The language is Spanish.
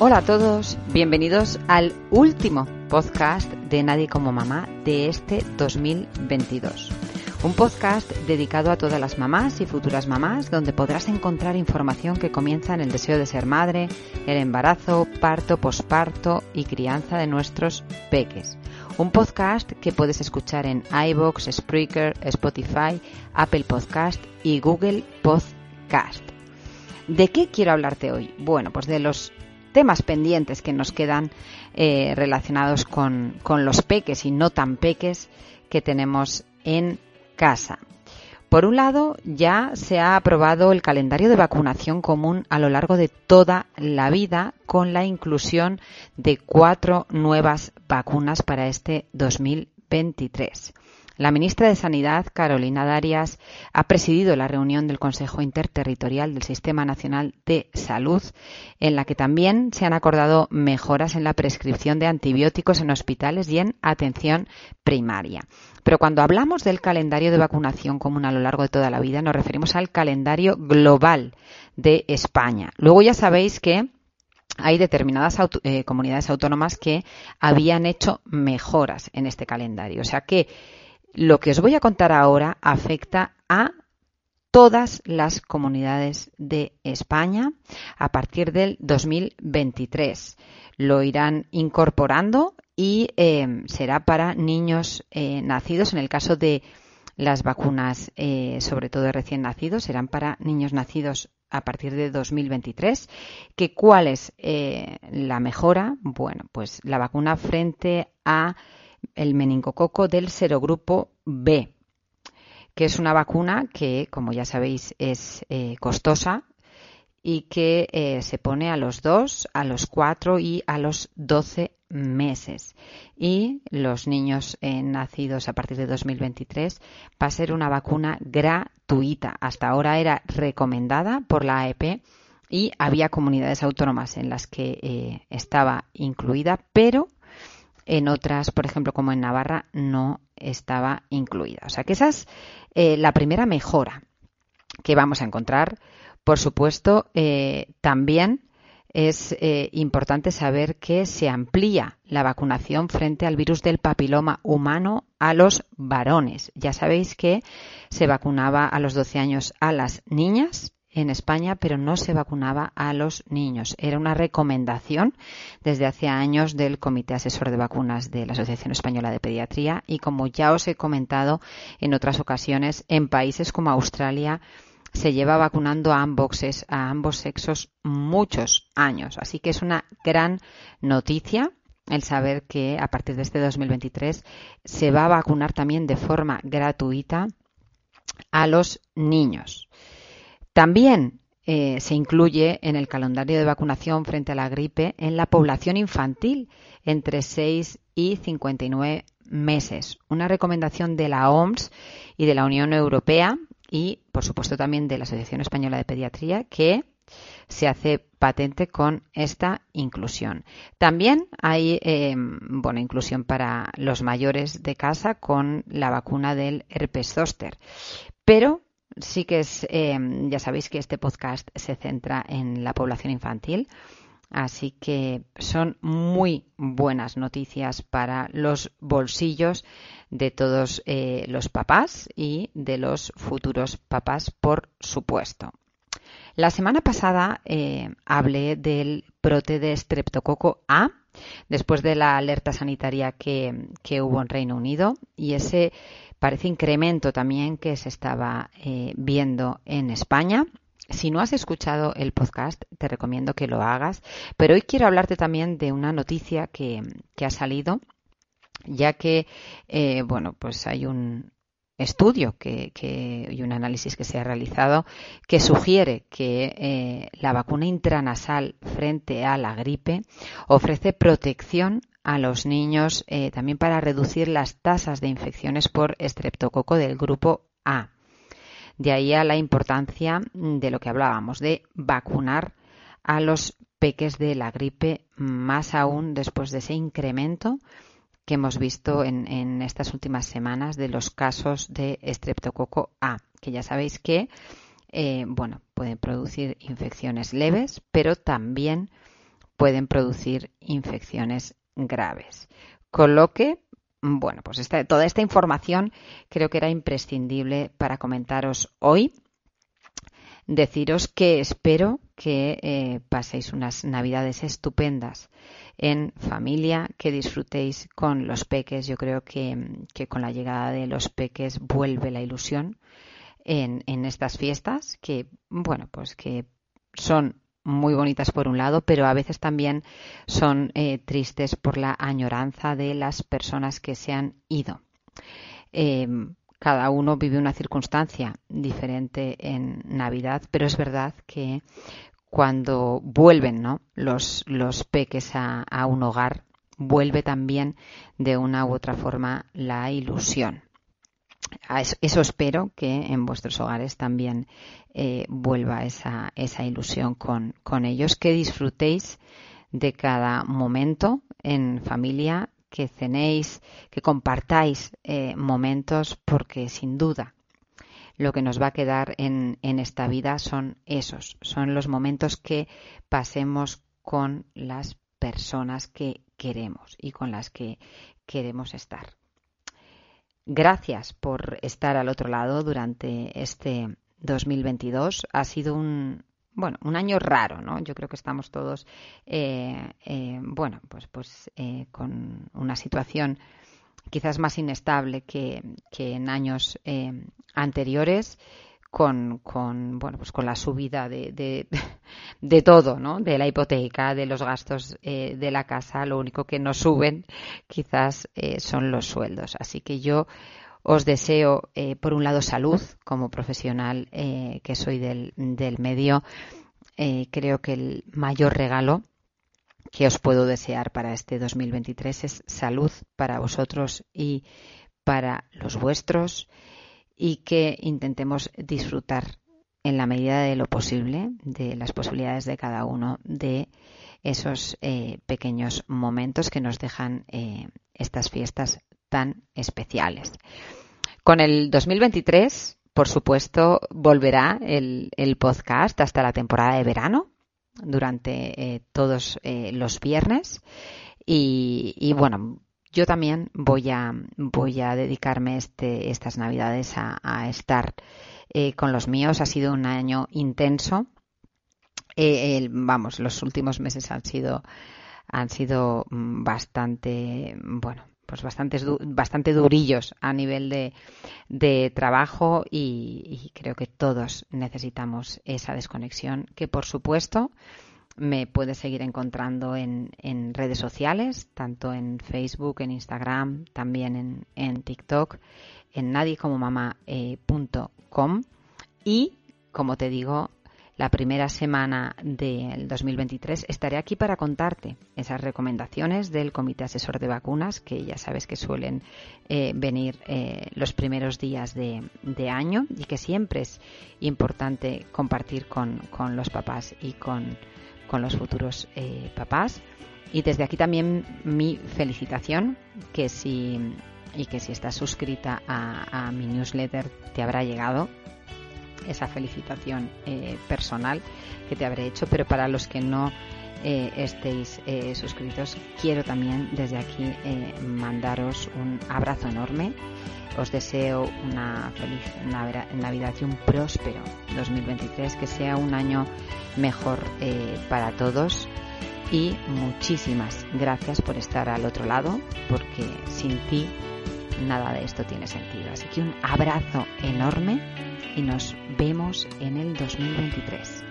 Hola a todos, bienvenidos al último podcast de Nadie como Mamá de este 2022. Un podcast dedicado a todas las mamás y futuras mamás donde podrás encontrar información que comienza en el deseo de ser madre, el embarazo, parto, posparto y crianza de nuestros peques. Un podcast que puedes escuchar en iBox, Spreaker, Spotify, Apple Podcast y Google Podcast. ¿De qué quiero hablarte hoy? Bueno, pues de los temas pendientes que nos quedan eh, relacionados con, con los peques y no tan peques que tenemos en casa. Por un lado, ya se ha aprobado el calendario de vacunación común a lo largo de toda la vida con la inclusión de cuatro nuevas vacunas para este 2023. La ministra de Sanidad, Carolina Darias, ha presidido la reunión del Consejo Interterritorial del Sistema Nacional de Salud, en la que también se han acordado mejoras en la prescripción de antibióticos en hospitales y en atención primaria. Pero cuando hablamos del calendario de vacunación común a lo largo de toda la vida, nos referimos al calendario global de España. Luego ya sabéis que hay determinadas eh, comunidades autónomas que habían hecho mejoras en este calendario. O sea que lo que os voy a contar ahora afecta a todas las comunidades de España a partir del 2023. Lo irán incorporando y eh, será para niños eh, nacidos. En el caso de las vacunas, eh, sobre todo recién nacidos, serán para niños nacidos a partir de 2023. ¿Que ¿Cuál es la mejora? Bueno, pues la vacuna frente a el meningococo del serogrupo B, que es una vacuna que, como ya sabéis, es eh, costosa y que eh, se pone a los 2, a los 4 y a los 12 meses. Y los niños eh, nacidos a partir de 2023 va a ser una vacuna gratuita. Hasta ahora era recomendada por la AEP y había comunidades autónomas en las que estaba incluida, pero en otras, por ejemplo, como en Navarra, no estaba incluida. O sea que esa es eh, la primera mejora que vamos a encontrar. Por supuesto, eh, también es eh, importante saber que se amplía la vacunación frente al virus del papiloma humano a los varones. Ya sabéis que se vacunaba a los 12 años a las niñas en España, pero no se vacunaba a los niños. Era una recomendación desde hace años del Comité Asesor de Vacunas de la Asociación Española de Pediatría y como ya os he comentado en otras ocasiones, en países como Australia se lleva vacunando a ambos, a ambos sexos muchos años. Así que es una gran noticia el saber que a partir de este 2023 se va a vacunar también de forma gratuita a los niños. También eh, se incluye en el calendario de vacunación frente a la gripe en la población infantil entre 6 y 59 meses. Una recomendación de la OMS y de la Unión Europea y, por supuesto, también de la Asociación Española de Pediatría que se hace patente con esta inclusión. También hay eh, bueno, inclusión para los mayores de casa con la vacuna del herpes zóster. Pero sí que es, em, ya sabéis que este podcast se centra en la población infantil, así que son muy buenas noticias para los bolsillos de todos eh, los papás y de los futuros papás, por supuesto. La semana pasada eh, hablé del brote de streptococo A después de la alerta sanitaria que hubo en Reino Unido y ese parece incremento también que se estaba eh, viendo en España. Si no has escuchado el podcast, te recomiendo que lo hagas. Pero hoy quiero hablarte también de una noticia que, ha salido, ya que, eh, bueno, pues hay un, estudio que, y un análisis que se ha realizado que sugiere que eh, la vacuna intranasal frente a la gripe ofrece protección a los niños eh, también para reducir las tasas de infecciones por estreptococo del grupo A. De ahí a la importancia de lo que hablábamos, de vacunar a los peques de la gripe, más aún después de ese incremento que hemos visto en, estas últimas semanas de los casos de estreptococo A, que ya sabéis que eh, bueno, pueden producir infecciones leves, pero también pueden producir infecciones graves. Con lo que, bueno, pues toda esta información creo que era imprescindible para comentaros hoy. Deciros que espero que eh, paséis unas navidades estupendas en familia, que disfrutéis con los peques. Yo creo que, con la llegada de los peques vuelve la ilusión en, en estas fiestas, que, bueno, pues que son muy bonitas por un lado, pero a veces también son eh, tristes por la añoranza de las personas que se han ido. Em, cada uno vive una circunstancia diferente en Navidad, pero es verdad que cuando vuelven ¿no? los, los peques a, un hogar, vuelve también de una u otra forma la ilusión. Eso, espero que en vuestros hogares también eh, vuelva esa, esa ilusión con, con ellos, que disfrutéis de cada momento en familia, que cenéis, que compartáis eh, momentos, porque sin duda lo que nos va a quedar en, esta vida son esos, son los momentos que pasemos con las personas que queremos y con las que queremos estar. Gracias por estar al otro lado durante este 2022. Ha sido un, bueno, un año raro, ¿no? Yo creo que estamos todos, eh, eh, bueno, pues, pues eh, con una situación quizás más inestable que, en años eh, anteriores. Con, con, bueno, pues con la subida de, todo, ¿no? De la hipoteca, de los gastos eh, de la casa, lo único que no suben quizás eh, son los sueldos. Así que yo os deseo, por un lado, salud como profesional que soy del, del medio. creo que el mayor regalo que os puedo desear para este 2023 es salud para vosotros y para los vuestros y que intentemos disfrutar en la medida de lo posible de las posibilidades de cada uno de esos eh, pequeños momentos que nos dejan eh, estas fiestas tan especiales. Con el 2023, por supuesto, volverá el podcast hasta la temporada de verano, durante eh, todos los viernes y, bueno yo también voy a voy a dedicarme este, estas navidades a, estar eh, con los míos ha sido un año intenso. Vamos los últimos meses han sido han sido mm, bastante bueno pues bastantes, bastante durillos a nivel de, de trabajo y, creo que todos necesitamos esa desconexión que por supuesto me puedes seguir encontrando en, en redes sociales, tanto en Facebook, en Instagram, también en, en TikTok, en nadiecomomama.com y como te digo, la primera semana del 2023 estaré aquí para contarte esas recomendaciones del Comité Asesor de Vacunas, que ya sabes que suelen eh, venir eh, los primeros días de, año y que siempre es importante compartir con, los papás y con, los futuros eh, papás. Y desde aquí también mi felicitación, que si, y que si estás suscrita a, mi newsletter te habrá llegado esa felicitación eh, personal que te habré hecho, pero para los que no eh, estéis eh, suscritos, quiero también desde aquí mandaros un abrazo enorme. Os deseo una feliz Navidad y un próspero 2023, que sea un año mejor para todos. Y muchísimas gracias por estar al otro lado, porque sin ti nada de esto tiene sentido. Así que un abrazo enorme y nos vemos en el 2023.